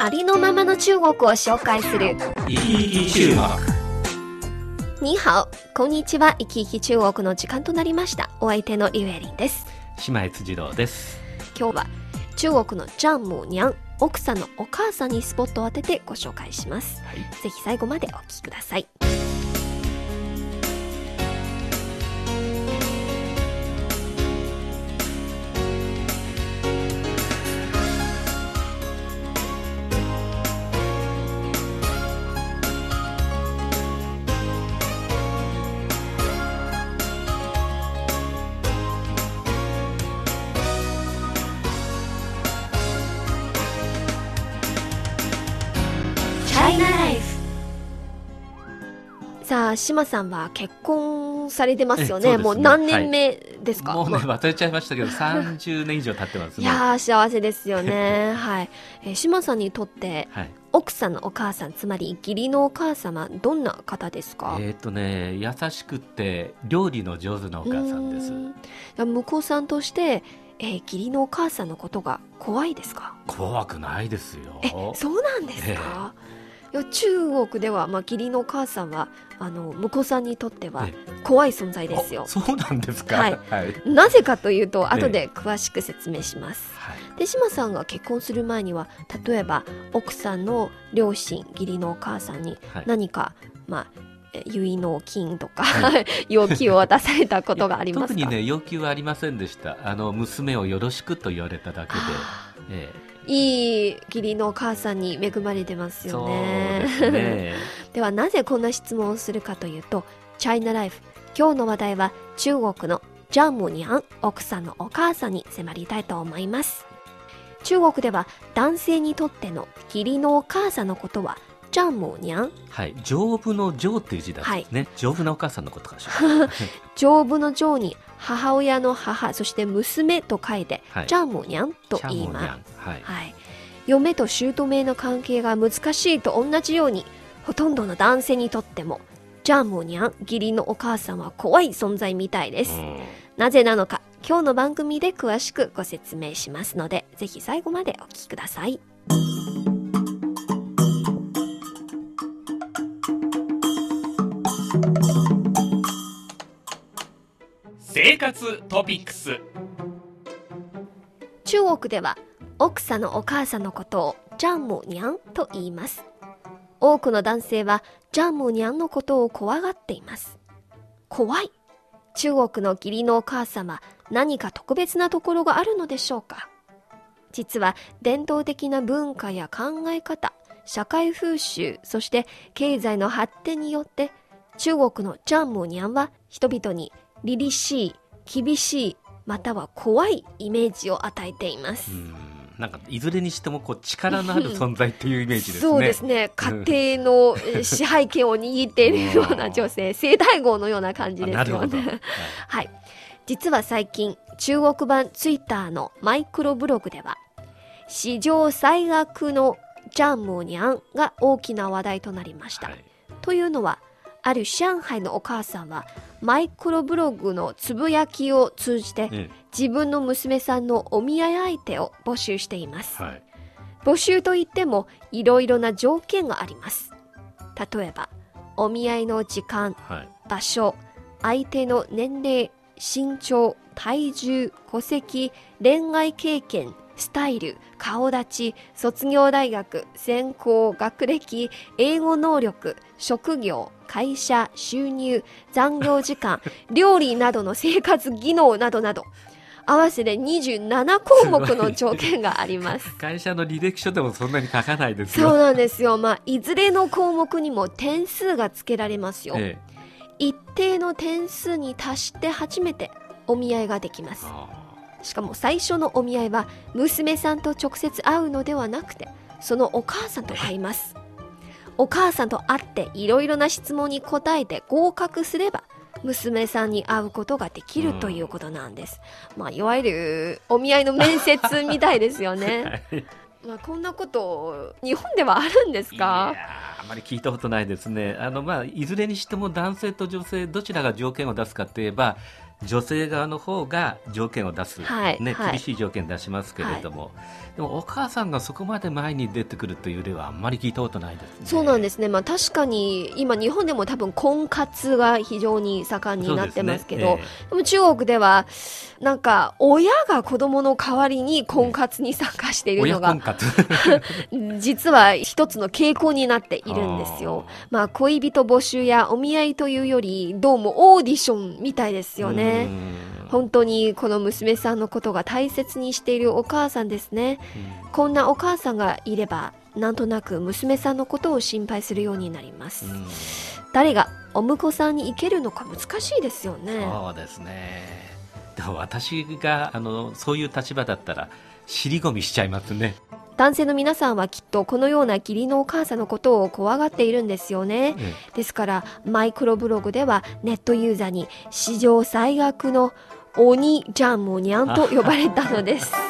ありのままの中国を紹介する。生き生き中国に好、こんにちは。生き生き中国の時間となりました。お相手のリュウエリンです。姉妹辻郎です今日は中国のジャンムーニャン、奥さんのお母さんにスポットを当ててご紹介します。はいぜひ最後までお聞きください。さあ、島さんは結婚されてますよね。うね。もう何年目ですか、もうねまあ。忘れちゃいましたけど30年以上経ってますね。いやー、幸せですよね。はい。えー島さんにとって、はい。奥さんのお母さん、つまり義理のお母様、どんな方ですか？えっ、とね優しくって料理の上手なお母さんです。向こうさんとして、えー義理のお母さんのことが怖いですか？怖くないですよ。え、そうなんですか、いや中国では、まあ、義理のお母さんはあの向こうさんにとってはえ怖い存在ですよ。あ。そうなんですか？はい。はい、なぜかというと後で詳しく説明します。はい。で島さんが結婚する前には例えば奥さんの両親義理のお母さんにはい。何か、まあえ結納金とか、は 要求を渡されたことがありますか？特にね要求はありませんでした。あの娘をよろしくと言われただけで、あえーいい義理のお母さんに恵まれてますよね。ですね ではなぜこんな質問をするかというとチャイナライフ今日の話題は中国のジャンムニャン奥さんのお母さんに迫りたいと思います中国では男性にとっての義理のお母さんのことはジャンムニャンはい。丈夫の丈っていう字だったんですね、丈夫なお母さんのことかしら 丈夫の丈に母親の母そして娘と書いて、はい。ジャンムニャンと言います。はい。はい、嫁と姑の関係が難しいと同じようにほとんどの男性にとってもジャンムニャン義理のお母さんは怖い存在みたいです、うん。なぜなのか今日の番組で詳しくご説明しますのでぜひ最後までお聞きください生活トピックス。中国では奥さんのお母さんのことをジャンムニャンと言います。多くの男性はジャンムニャンのことを怖がっています。怖い。中国の義理のお母様何か特別なところがあるのでしょうか。実は伝統的な文化や考え方社会風習そして経済の発展によって中国のジャンムニャンは人々に凛々しい厳しいまたは怖いイメージを与えています、うん。なんかいずれにしてもこう力のある存在っていうイメージですね。そうですね。家庭のえー支配権を握っているような女性生体号のような感じです。よね。はい。実は最近中国版ツイッターのマイクロブログでは史上最悪のジャンムニャンが大きな話題となりました、はい。というのはある上海のお母さんはマイクロブログのつぶやきを通じてえ自分の娘さんのお見合い相手を募集していますえはい。募集といってもいろいろな条件があります例えばお見合いの時間はい。場所相手の年齢身長体重戸籍恋愛経験スタイル顔立ち卒業大学専攻学歴英語能力職業会社収入残業時間 料理などの生活技能などなど合わせて27項目の条件があります 会社の履歴書でもそんなに書かないですよ。そうなんですよ。まあ、いずれの項目にも点数がつけられますよ。ええ一定の点数に達して初めてお見合いができます。あしかも最初のお見合いは娘さんと直接会うのではなくて、そのお母さんと会います。お母さんと会っていろいろな質問に答えて合格すれば、娘さんに会うことができるということなんです。まあ、いわゆるお見合いの面接みたいですよね。まあ、こんなこと、日本ではあるんですいかあまり聞いたことないですね。あの、まあ、いずれにしても男性と女性、どちらが条件を出すかといえば、女性側の方が条件を出す、ね、はいはい厳しい条件出しますけれども、でもお母さんがそこまで前に出てくるという例はあんまり聞いたことないですね。そうなんですね。まあ確かに今日本でも多分婚活が非常に盛んになってますけど、そうででも中国ではなんか親が子供の代わりに婚活に参加しているのが。実は一つの傾向になっているんですよ。まあ恋人募集やお見合いというよりどうもオーディションみたいですよね。うん本当にこの娘さんのことが大切にしているお母さんですね。こんなお母さんがいればなんとなく娘さんのことを心配するようになります。うん誰がお婿さんに行けるのか難しいですよね。そうですね。でも私があのそういう立場だったら尻込みしちゃいますね。男性の皆さんはきっとこのような義理のお母さんのことを怖がっているんですよね。えですからマイクロブログではネットユーザーに史上最悪の鬼ジャンモニャンと呼ばれたのです。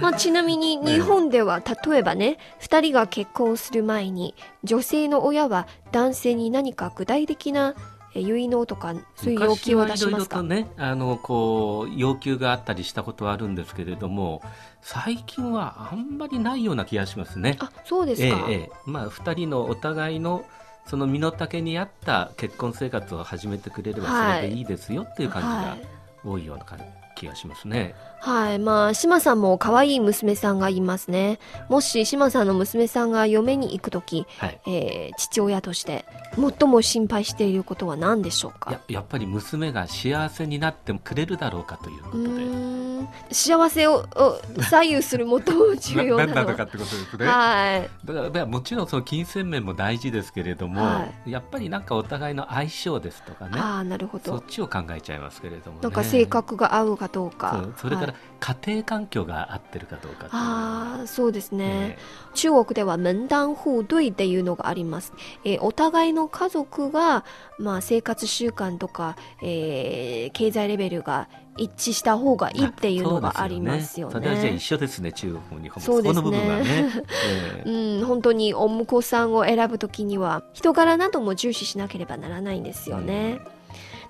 まあ、ちなみに日本では例えばね2人が結婚する前に女性の親は男性に何か具体的なえ結納とかそういう要求を出しますか？昔はいろいろとねあのこう要求があったりしたことはあるんですけれども最近はあんまりないような気がしますね。あそうですか、ええええ。まあ、2人のお互いのその身の丈に合った結婚生活を始めてくれればはいそれでい。いですよっていう感じがはい。多いような感気がしますね。はい。まあ、島さんも可愛い娘さんがいますね。もし島さんの娘さんが嫁に行くとき、はいえー父親として最も心配していることは何でしょうか？ややっぱり娘が幸せになってくれるだろうかというこうとで。幸せをを左右する最も重要なのは。ってことですね。はい。だからまあもちろんその金銭面も大事ですけれども、はやっぱりなんかお互いの相性ですとかねああ、なるほどそっ。ちを考えちゃいますけれども、ね、なんか性格が合うかどうか。それからはい家庭環境が合ってるかどうかああ、そうですね。え中国では門当户对っていうのがあります。えーお互いの家族が、まあ、生活習慣とか、えー経済レベルが一致した方がいいっていうのがありますよね。それはじゃあ一緒ですね中国も日本もそうですねね、ええうん、本当にお婿さんを選ぶときには人柄なども重視しなければならないんですよね。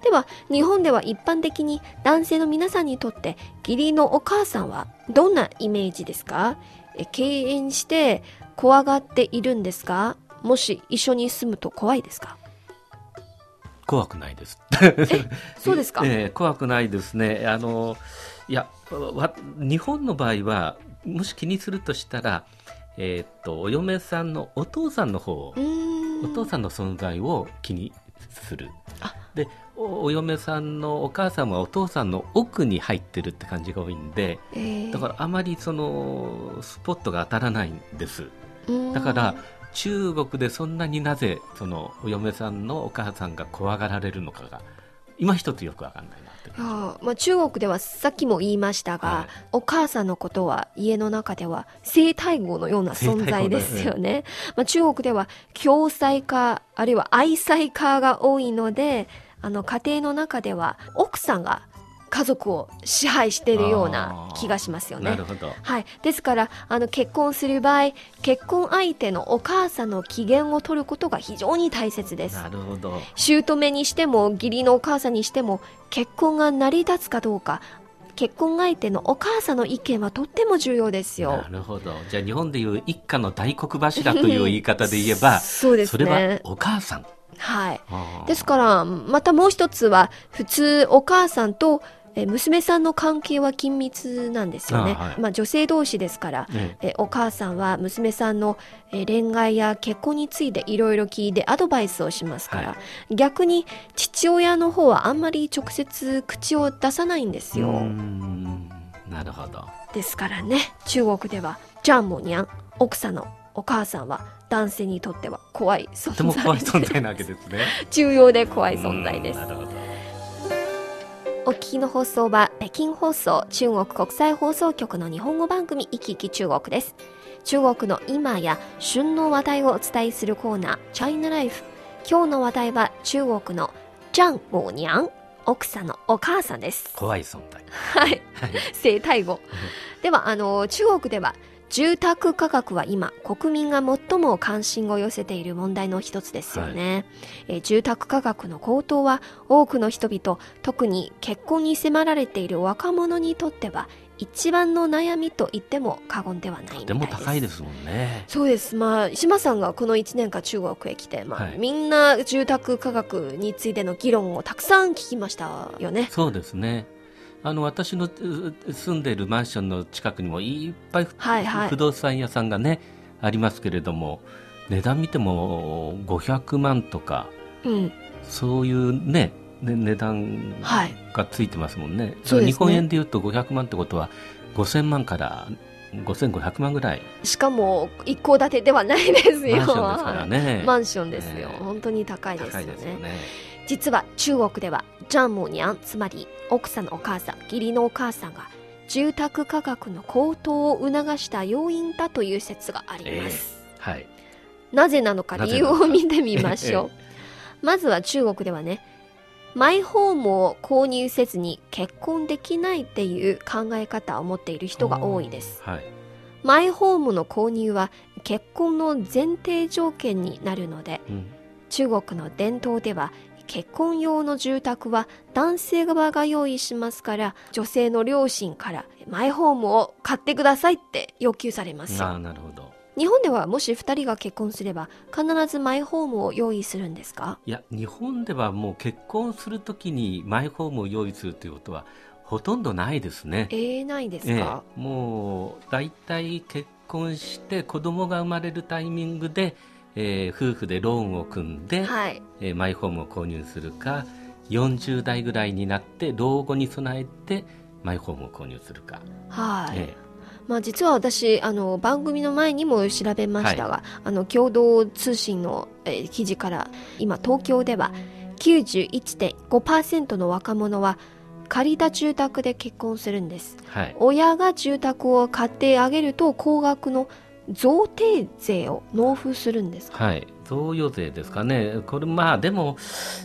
では日本では一般的に男性の皆さんにとって義理のお母さんはどんなイメージですか？え敬遠して怖がっているんですか？もし一緒に住むと怖いですか？怖くないです。そうですか、ええ怖くないですね。あのいやわ日本の場合はもし気にするとしたらえーっとお嫁さんのお父さんの方お父さんの存在を気にする。あでおお嫁さんのお母さんはお父さんの奥に入ってるって感じが多いんでえーだからあまりそのスポットが当たらないんです。だから中国でそんなになぜそのお嫁さんのお母さんが怖がられるのかが今一つよくわかんないなっていやーまあ、中国ではさっきも言いましたが、はい。お母さんのことは家の中では生体号のような存在ですよね。まあ、中国では共済化あるいは愛妻化が多いのであの家庭の中では奥さんが家族を支配しているような気がしますよねなる。ほどはい、ですからあの結婚する場合結婚相手のお母さんの機嫌を取ることが非常に大切です。なるほど姑にしても義理のお母さんにしても結婚が成り立つかどうか結婚相手のお母さんの意見はとっても重要ですよな。るほどじゃあ日本でいう一家の大黒柱という言い方で言えば そうですそれはね。お母さんはい。ですからまたもう一つは普通お母さんとえ娘さんの関係は緊密なんですよね。あはいまあ女性同士ですから。えええお母さんは娘さんのえ恋愛や結婚についていろいろ聞いてアドバイスをしますから、は逆に父親の方はあんまり直接口を出さないんですよ。なるほどですからね中国ではジャンモニャン奥さんのお母さんは男性にとっては怖い存在とても怖い存在なわけですね。重要で怖い存在ですお聞きの放送は北京放送中国国際放送局の日本語番組「いきいき中国」です。中国の今や旬の話題をお伝えするコーナー「チャイナライフ」今日の話題は中国のジャン・モーニャン奥さんのお母さんです。怖い存在。はい。生態語。ではあの中国では住宅価格は今国民が最も関心を寄せている問題の一つですよね、えー住宅価格の高騰は多くの人々特に結婚に迫られている若者にとっては一番の悩みと言っても過言ではないでも高いですもんね。そうです。まあ、島さんがこの1年間中国へ来て、まあ、はいみんな住宅価格についての議論をたくさん聞きましたよね。そうですね。あの私のう住んでいるマンションの近くにもいっぱいふはいはい不動産屋さんがねありますけれども値段見ても500万とかうん。そういうねね値段はいがついてますもんね。そうですね日本円で言うと500万ってことは5000万から5500万ぐらいしかも、一戸建てではないですよ。マンションですからね。マンションですよ。ね本当に高いですよ高いですよね。ね。実は中国では、ジャンモニャン、つまり奥さんのお母さん、義理のお母さんが、住宅価格の高騰を促した要因だという説があります。はい。なぜなのか理由を見てみましょう。まずは中国ではね、マイホームを購入せずに結婚できないっていう考え方を持っている人が多いです。はい。マイホームの購入は結婚の前提条件になるので、うん中国の伝統では結婚用の住宅は男性側が用意しますから、女性の両親からマイホームを買ってくださいって要求されますなるほど。日本ではもし2人が結婚すれば必ずマイホームを用意するんですか？いや日本ではもう結婚するときにマイホームを用意するということはほとんどないですね。えー、ないですえか、えもう大体結婚して子供が生まれるタイミングで、えー夫婦でローンを組んで、はい。えーマイホームを購入するか40代ぐらいになって老後に備えてマイホームを購入するか、はい、えまあ、実は私あの番組の前にも調べましたが、あの共同通信の、えー記事から今東京では91.5%の若者は借りた住宅で結婚するんです。えはい、親が住宅を買ってあげると高額の贈呈税を納付するんですか？はい、贈与税ですかね、これ、まあでも、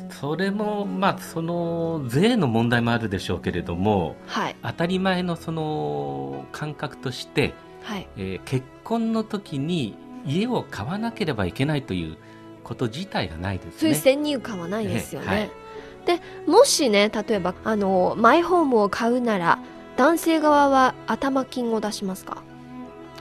それも、まあ、その税の問題もあるでしょうけれども、はい。当たり前のその感覚として、はい。えー結婚の時に家を買わなければいけないということ自体がないですね。そういう先入観はないですよね。ええはい。でもしね例えばあのマイホームを買うなら男性側は頭金を出しますか？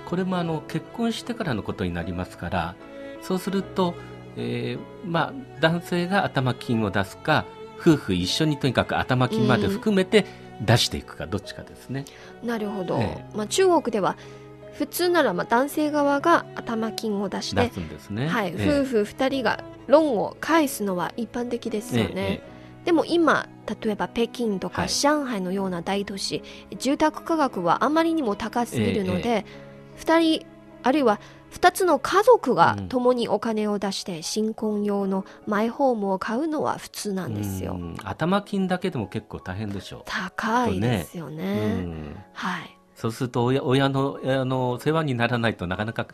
これもあの結婚してからのことになりますから、そうすると、えーまあ、男性が頭金を出すか、夫婦一緒にとにかく頭金まで含めて出していくか、どっちかですね。なるほど、えまあ、中国では普通ならまあ男性側が頭金を出して出すんですね。はい、ええ。夫婦2人がローンを返すのは一般的ですよね、ええでも今例えば北京とかはい。上海のような大都市、住宅価格はあまりにも高すぎるので、2人あるいは2つの家族がうん。共にお金を出して新婚用のマイホームを買うのは普通なんですよ。うん。頭金だけでも結構大変でしょ高いですよう。ね、うん。はい。そうすると親親のあの世話にならないとなかなか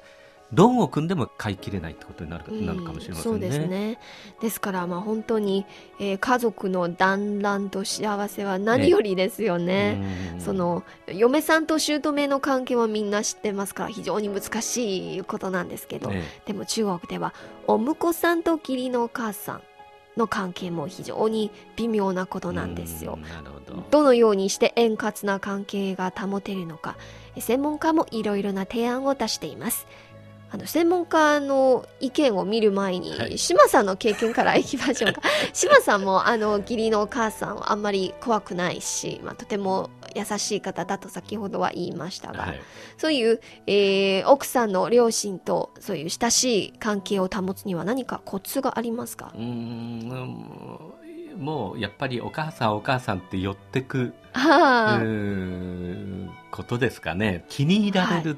ローンを組んでも買い切れないってことになる,、なるかもしれませんね。そうですねですからまあ本当に、えー家族の団らんと幸せは何よりですよねうんその嫁さんと姑の関係はみんな知ってますから非常に難しいことなんですけど、えでも中国ではお婿さんと義理のお母さんの関係も非常に微妙なことえなんですようん。なるほど。どのようにして円滑な関係が保てるのか専門家もいろいろな提案を出していますあの専門家の意見を見る前に、はい。島さんの経験からいきましょうか。島さんもあの義理のお母さんはあんまり怖くないし、まあ、とても優しい方だと先ほどは言いましたが、はい。そういう、えー奥さんの両親とそういう親しい関係を保つには何かコツがありますか？うーんもうやっぱりお母さんお母さんって寄ってくことですかね。気に入られる、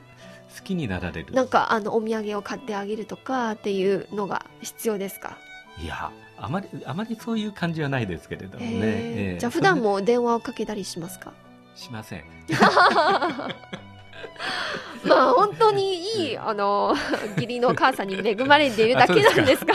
好きになられる。なんかあのお土産を買ってあげるとかっていうのが必要ですか？いやあまりあまりそういう感じはないですけれどもね、ええ。じゃあ普段も電話をかけたりしますか？しません。まあ本当にいい、あの義理のお母さんに恵まれているだけなんですが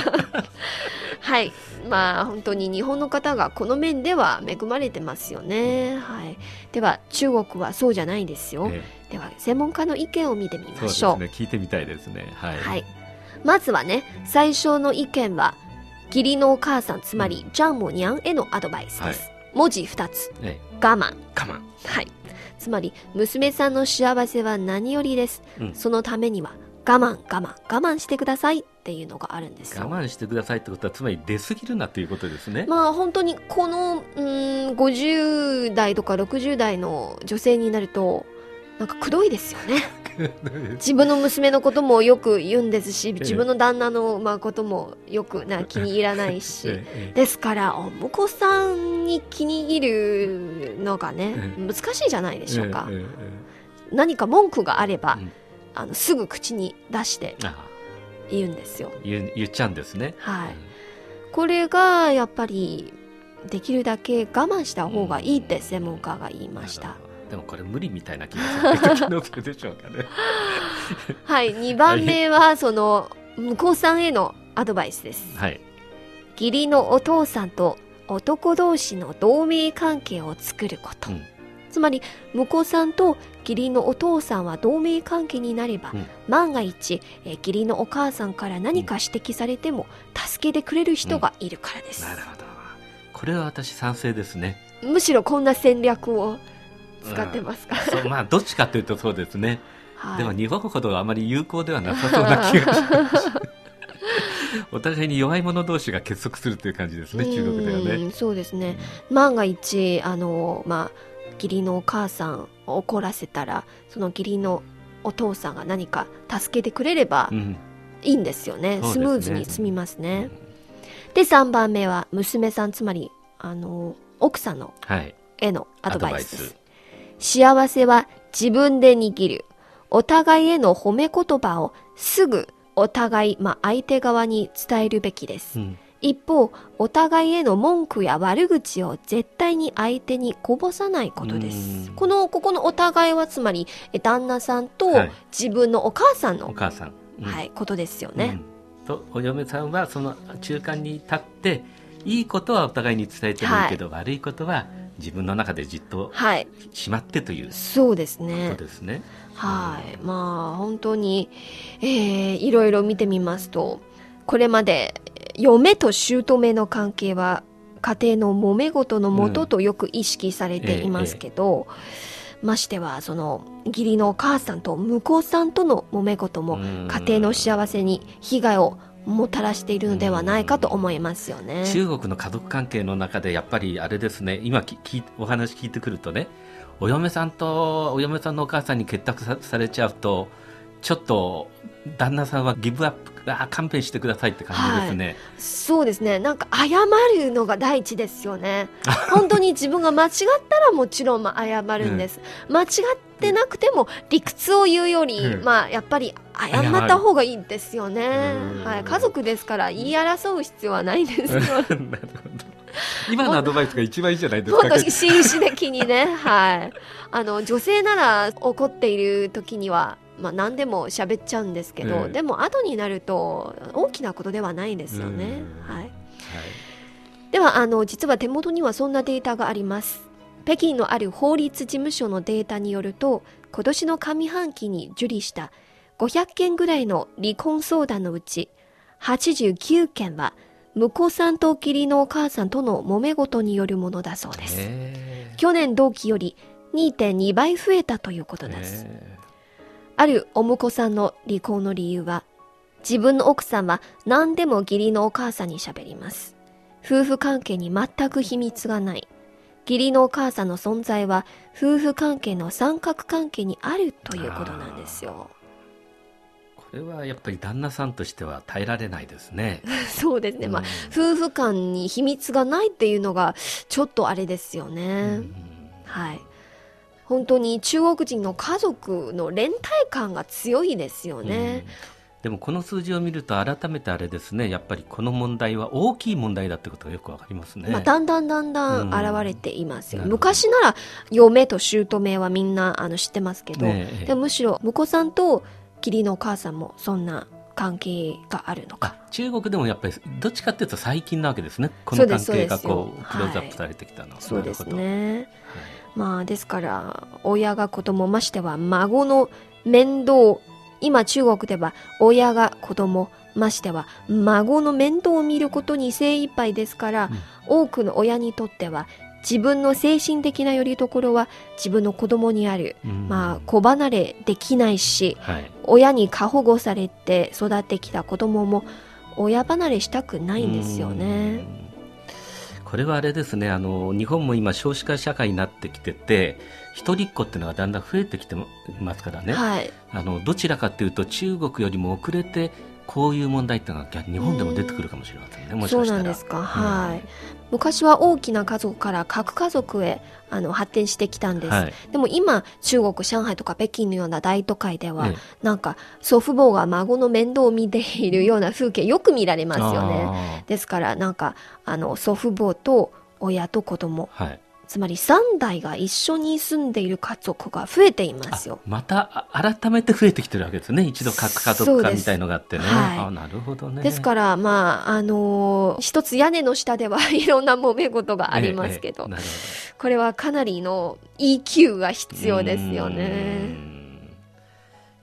はい。まあ本当に日本の方がこの面では恵まれてますよね。はい。では中国はそうじゃないですよ、えでは専門家の意見を見てみえましょう。そうですね。聞いてみたいですね。はい、はい、まずはね最初の意見は義理のお母さんつまりジャンモニャンへのアドバイスです、文字2つ。え我慢。え我慢。はい。つまり娘さんの幸せは何よりです、うん。そのためには我慢我慢我慢してくださいっていうのがあるんですよ。我慢してくださいってことはつまり出過ぎるなということですね、まあ本当にこのうーん50代とか60代の女性になるとなんかくどいですよね。自分の娘のこともよく言うんですし自分の旦那のまあこともよくな気に入らないし。ええ。ですからお婿さんに気に入るのがねえ難しいじゃないでしょうか。何か文句があればうん。あのすぐ口に出して言うんですよ。言う言っちゃうんですね。はい。これがやっぱりできるだけ我慢した方がいいって専門家が言いました、でもこれ無理みたいな気がするでしょうかね。はい2番目はその向こうさんへのアドバイスです。はい。義理のお父さんと男同士の同盟関係を作ること、うんつまり向こうさんと義理のお父さんは同盟関係になれば、うん。万が一、えー義理のお母さんから何か指摘されても助けてくれる人がいるからです、なるほど。これは私賛成ですね。むしろこんな戦略を使ってますか、そうまあどっちかというとそうですね、はい、でも日本ほどあまり有効ではなさそうな気がします。お互いに弱い者同士が結束するという感じですね中国ではうねんそうですね。万が一あのまあ義理のお母さんを怒らせたらその義理のお父さんが何か助けてくれればうん。いいんですよね、そうですね。スムーズに済みますね、で3番目は娘さんつまりあの奥さんのはい。へのアドバイスです。アドバ幸せは自分で握る。お互いへの褒め言葉をすぐお互い、まあ、相手側に伝えるべきです、うん一方お互いへの文句や悪口を絶対に相手にこぼさないことです。うん。このここのお互いはつまりえ旦那さんとはい。自分のお母さんの、お母さん、うん。はい、ことですよね、うん。とお嫁さんはその中間に立っていいことはお互いに伝えてもいいけど、悪いことは自分の中でじっとはい。しまってというこそうですね。とですね。はい。まあ本当に、えーいろいろ見てみますとこれまで嫁と姑の関係は家庭の揉め事のもととよく意識されていますけど、ましてはその義理のお母さんと婿さんとの揉め事もうん。家庭の幸せに被害をもたらしているのではないかと思いますよね。中国の家族関係の中でやっぱりあれですね。今きお話聞いてくるとねお嫁さんとお嫁さんのお母さんに結託さされちゃうとちょっと旦那さんはギブアップあー勘弁してくださいって感じですね、そうですね。なんか謝るのが第一ですよね。本当に自分が間違ったらもちろんまあ謝るんです、間違ってなくても理屈を言うより、うん。まあやっぱり謝った方がいいですよね。うん、はい、家族ですから言い争う必要はないです今のアドバイスが一番いいじゃないですか。本当に紳士的にね。はい。あの女性なら怒っている時にはまあ何でも喋っちゃうんですけど、うん。でも後になると大きなことではないですよね、うん。はい。はい。ではあの実は手元にはそんなデータがあります。北京のある法律事務所のデータによると今年の上半期に受理した500件ぐらいの離婚相談のうち89件は婿さんと義理のお母さんとの揉め事によるものだそうです。へ去年同期より2.2倍増えたということーです。へあるお婿さんの離婚の理由は、自分の奥さんは何でも義理のお母さんに喋ります。夫婦関係に全く秘密がない。義理のお母さんの存在は夫婦関係の三角関係にあるということなんですよ。ーこれはやっぱり旦那さんとしては耐えられないですね。そうですね。まあ、夫婦間に秘密がないっていうのがちょっとあれですようね。んはい。本当に中国人の家族の連帯感が強いですよね。でもこの数字を見ると改めてあれですね。やっぱりこの問題は大きい問題だってことがよくわかりますね、まあ、だんだんだんだん現れていますよ、うん。昔なら嫁と姑はみんなあの知ってますけど、ねえ。でもむしろ婿さんと義理のお母さんもそんな関係があるのか。あ中国でもやっぱりどっちかっていうと最近なわけですね。この関係がこうクローズアップされてきたのは、そうですなるねまあですから親が子供ましては孫の面倒今中国では親が子供ましては孫の面倒を見ることに精一杯ですから、多くの親にとっては自分の精神的なよりどころは自分の子供にある、うん。まあ子離れできないしはい。親に過保護されて育ってきた子供も親離れしたくないんですよね。うんこれはあれですねあの日本も今少子化社会になってきてて一人っ子っていうのがだんだん増えてきてますからね、はい、あのどちらかっていうと中国よりも遅れてこういう問題っていうのが逆に日本でも出てくるかもしれませんね、もしそうかしたら。なんですか、はい昔は大きな家族から核家族へあの発展してきたんです、はい。でも今中国上海とか北京のような大都会では、ええ。なんか祖父母が孫の面倒を見ているような風景よく見られますよね。あですからなんかあの祖父母と親と子供。ーはいつまり3代が一緒に住んでいる家族が増えていますよ。あまたあ改めて増えてきてるわけですね。一度核家族化みたいのがあってね、はい。あなるほどね。ですからまああのー一つ屋根の下ではいろんな揉め事がありますけど、ええど。これはかなりの EQ が必要ですようね。ん。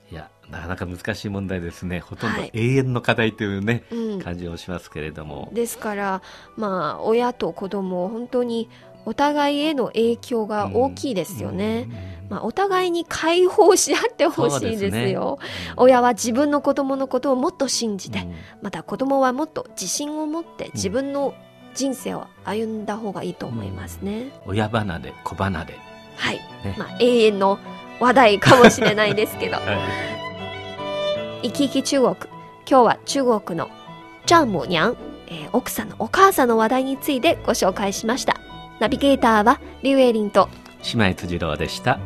いやなかなか難しい問題ですね。ほとんどはい。永遠の課題というね、うん、感じをしますけれども、ですからまあ親と子供本当にお互いへの影響が大きいですよね。うんまあ、お互いに解放し合ってほしいですよ。親は自分の子供のことをもっと信じて、うんまた子供はもっと自信を持って自分の人生を歩んだ方がいいと思いますね。親離れ子離れ、はい。ねまあ、永遠の話題かもしれないですけど。生き生き中国。今日は中国の丈母娘、えー奥さんのお母さんの話題についてご紹介しました。ナビゲーターはリュウエリンと姉妹辻郎でした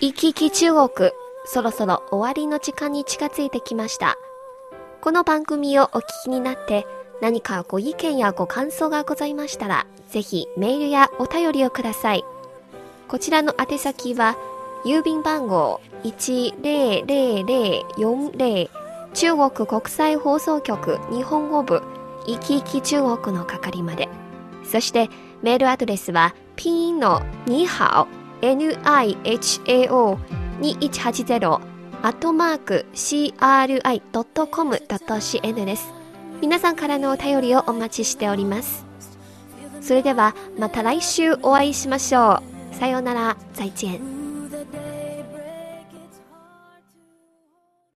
生き生き中国。そろそろ終わりの時間に近づいてきました。この番組をお聞きになって何かご意見やご感想がございましたら、ぜひメールやお便りをください。こちらの宛先は、郵便番号10040中国国際放送局日本語部生き生き中国の係まで。そしてメールアドレスはピンのにハオ nihao2180 アットマーク cri.com.cn です。皆さんからのお便りをお待ちしております。それではまた来週お会いしましょう。さようなら、再见。